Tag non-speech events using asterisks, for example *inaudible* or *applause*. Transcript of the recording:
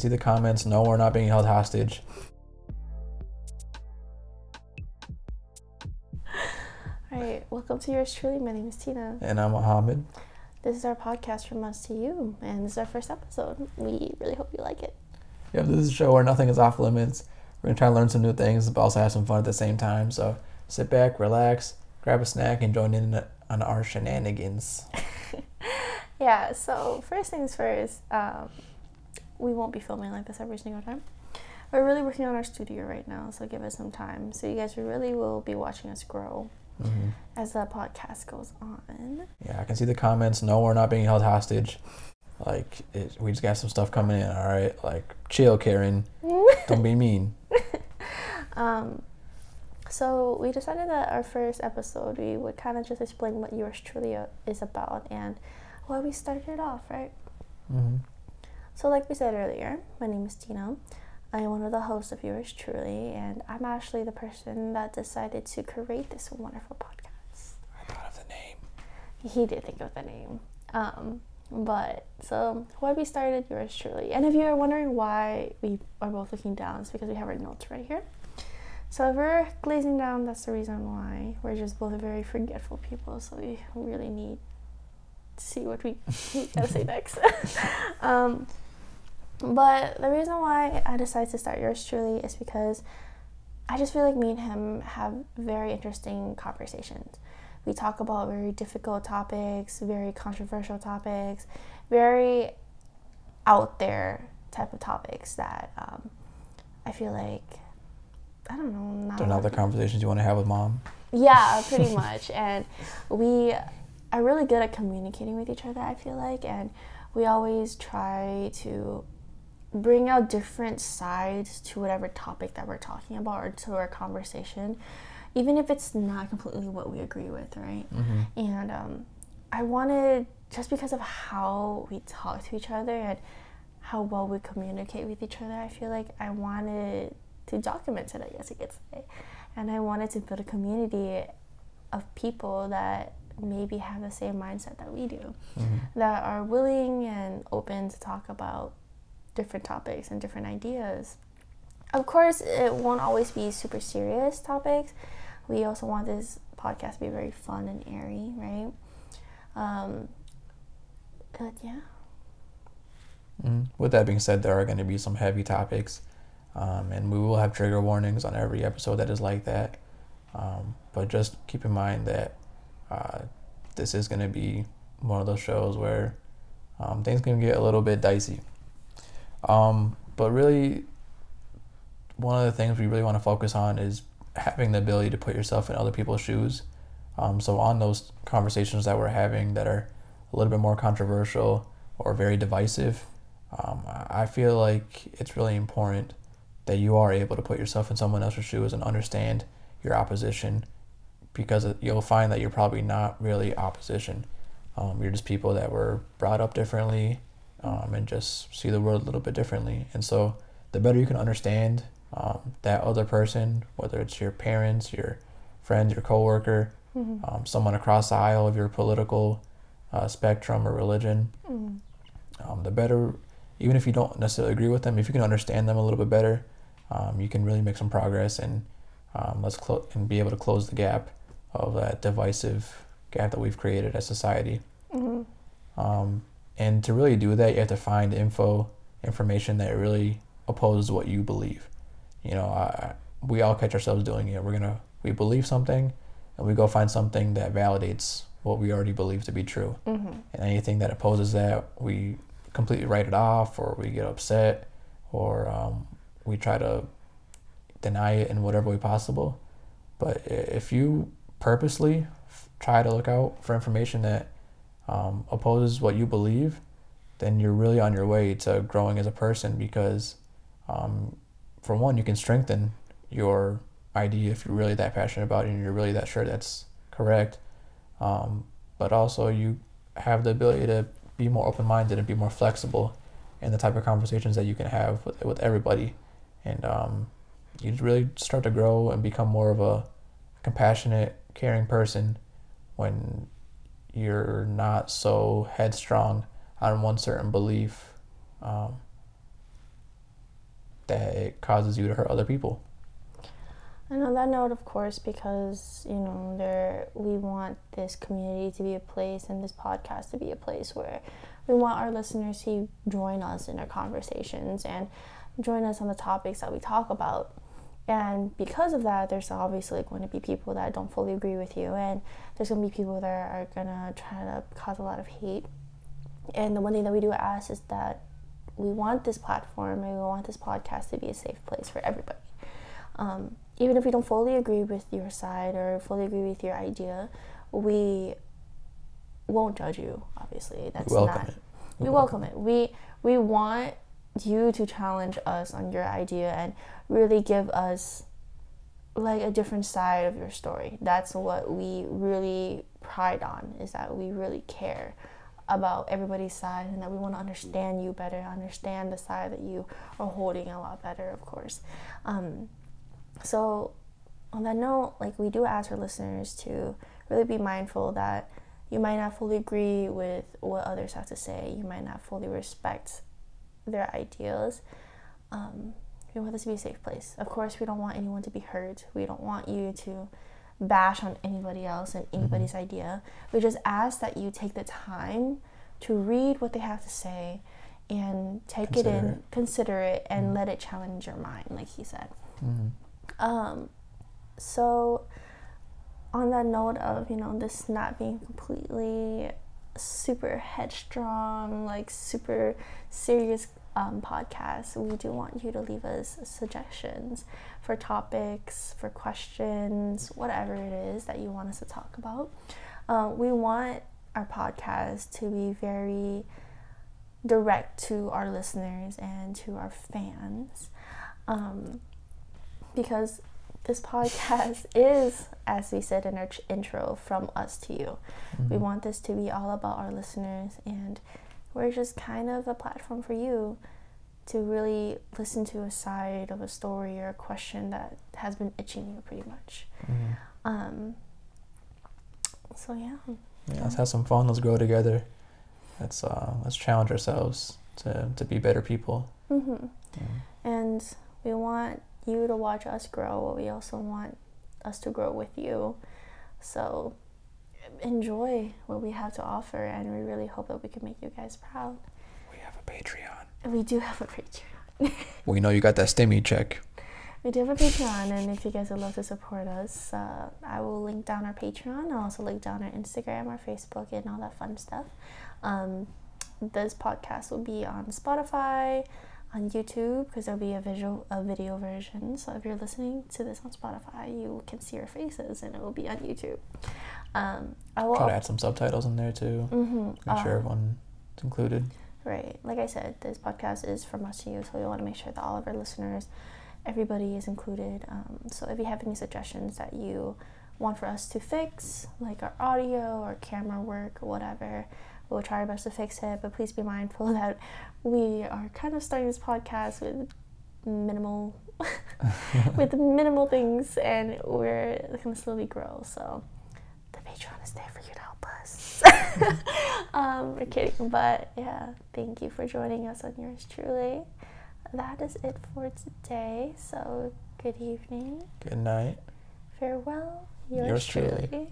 see the comments. No, we're not being held hostage. All right, welcome to yours truly. My name is Tina. And I'm Mohammed. This is our podcast from us to you, and this is our first episode. We really hope you like it. Yep, this is a show where nothing is off limits. We're gonna try to learn some new things, but also have some fun at the same time. So sit back, relax, grab a snack, and join in on our shenanigans. *laughs* yeah. So first things first, um, we won't be filming like this every single time. We're really working on our studio right now, so give us some time. So you guys really will be watching us grow mm-hmm. as the podcast goes on. Yeah, I can see the comments. No, we're not being held hostage. Like it, we just got some stuff coming in. All right, like chill, Karen. *laughs* Don't be mean. um, so we decided that our first episode we would kind of just explain what yours truly is about and why we started it off, right? Mm-hmm. So, like we said earlier, my name is Tina. I am one of the hosts of Yours Truly, and I'm actually the person that decided to create this wonderful podcast. I thought of the name. He did think of the name. Um, but so why we started Yours Truly, and if you are wondering why we are both looking down, it's because we have our notes right here. So if we're glazing down, that's the reason why. We're just both very forgetful people, so we really need to see what we *laughs* gotta say next. *laughs* um, but the reason why I decided to start yours truly is because I just feel like me and him have very interesting conversations. We talk about very difficult topics, very controversial topics, very out there type of topics that um, I feel like I don't know. Not They're not the conversations you want to have with mom. Yeah, *laughs* pretty much. and we are really good at communicating with each other. I feel like, and we always try to bring out different sides to whatever topic that we're talking about or to our conversation, even if it's not completely what we agree with, right? Mm-hmm. And um, I wanted, just because of how we talk to each other and how well we communicate with each other, I feel like I wanted to document it, I guess you could say. And I wanted to build a community of people that maybe have the same mindset that we do, mm-hmm. that are willing and open to talk about different topics and different ideas. Of course, it won't always be super serious topics. We also want this podcast to be very fun and airy, right? Um, but yeah. Mm. With that being said, there are going to be some heavy topics, um, and we will have trigger warnings on every episode that is like that. Um, but just keep in mind that uh, this is going to be one of those shows where um, things can get a little bit dicey. Um, but really, one of the things we really want to focus on is having the ability to put yourself in other people's shoes. Um, so on those conversations that we're having that are a little bit more controversial or very divisive, um, I feel like it's really important that you are able to put yourself in someone else's shoes and understand your opposition because you'll find that you're probably not really opposition. Um, you're just people that were brought up differently um, and just see the world a little bit differently. And so, the better you can understand um, that other person, whether it's your parents, your friends, your coworker, mm-hmm. um, someone across the aisle of your political uh, spectrum or religion, mm-hmm. the better. Even if you don't necessarily agree with them, if you can understand them a little bit better, um, you can really make some progress and um, let's clo- and be able to close the gap of that divisive gap that we've created as society. Mm-hmm. Um, and to really do that, you have to find info, information that really opposes what you believe. You know, I, we all catch ourselves doing it. We're gonna we believe something, and we go find something that validates what we already believe to be true. Mm-hmm. And anything that opposes that, we completely write it off, or we get upset, or um, we try to deny it in whatever way possible. But if you purposely try to look out for information that um, opposes what you believe, then you're really on your way to growing as a person because, um, for one, you can strengthen your idea if you're really that passionate about it and you're really that sure that's correct. Um, but also, you have the ability to be more open minded and be more flexible in the type of conversations that you can have with, with everybody. And um, you really start to grow and become more of a compassionate, caring person when you're not so headstrong on one certain belief. Um, that it causes you to hurt other people. And on that note, of course, because you know, there we want this community to be a place and this podcast to be a place where we want our listeners to join us in our conversations and join us on the topics that we talk about. And because of that, there's obviously going to be people that don't fully agree with you, and there's going to be people that are going to try to cause a lot of hate. And the one thing that we do ask is that we want this platform and we want this podcast to be a safe place for everybody. Um, even if we don't fully agree with your side or fully agree with your idea, we won't judge you. Obviously, that's We welcome not. it. We welcome it. We we want you to challenge us on your idea and really give us like a different side of your story. That's what we really pride on is that we really care about everybody's side and that we want to understand you better, understand the side that you are holding a lot better, of course. Um, so, on that note, like we do ask our listeners to really be mindful that you might not fully agree with what others have to say, you might not fully respect their ideas. Um, we want this to be a safe place. Of course, we don't want anyone to be hurt. We don't want you to bash on anybody else and anybody's idea. We just ask that you take the time to read what they have to say and take it in, it. consider it, and let it challenge your mind, like he said. Mhm. Um, so, on that note of you know this not being completely super headstrong, like super serious um, podcast, we do want you to leave us suggestions for topics, for questions, whatever it is that you want us to talk about. Uh, we want our podcast to be very direct to our listeners and to our fans. Um, because this podcast *laughs* is, as we said in our intro, from us to you. We Mhm. want this to be all about our listeners, and we're just kind of a platform for you to really listen to a side of a story or a question that has been itching you pretty much. Mhm. Um, so, yeah. Yeah, let's have some fun. Let's grow together. Let's uh, let's challenge ourselves to, to be better people. hmm Yeah. And we want you to watch us grow, but we also want us to grow with you. So enjoy what we have to offer, and we really hope that we can make you guys proud. We have a Patreon. We do have a Patreon. *laughs* We know you got that stimmy check. We do have a Patreon, and if you guys would love to support us, uh, I will link down our Patreon. I'll also link down our Instagram, our Facebook, and all that fun stuff. Um, this podcast will be on Spotify, on YouTube, because there'll be a visual, a video version. So if you're listening to this on Spotify, you can see our faces, and it will be on YouTube. Um, I will Try to add some subtitles in there too. Mm-hmm. Make sure everyone's included. Right. Like I said, this podcast is from us to you, so we want to make sure that all of our listeners, everybody is included. Um, so if you have any suggestions that you want for us to fix, like our audio or camera work or whatever, we'll try our best to fix it. But please be mindful *laughs* that we are kind of starting this podcast with minimal, *laughs* with minimal things, and we're going to slowly grow. So the Patreon is there for you to help us. *laughs* um, we're kidding, but yeah, thank you for joining us on yours truly. That is it for today. So good evening, Good night. farewell, yours, Yours truly. truly.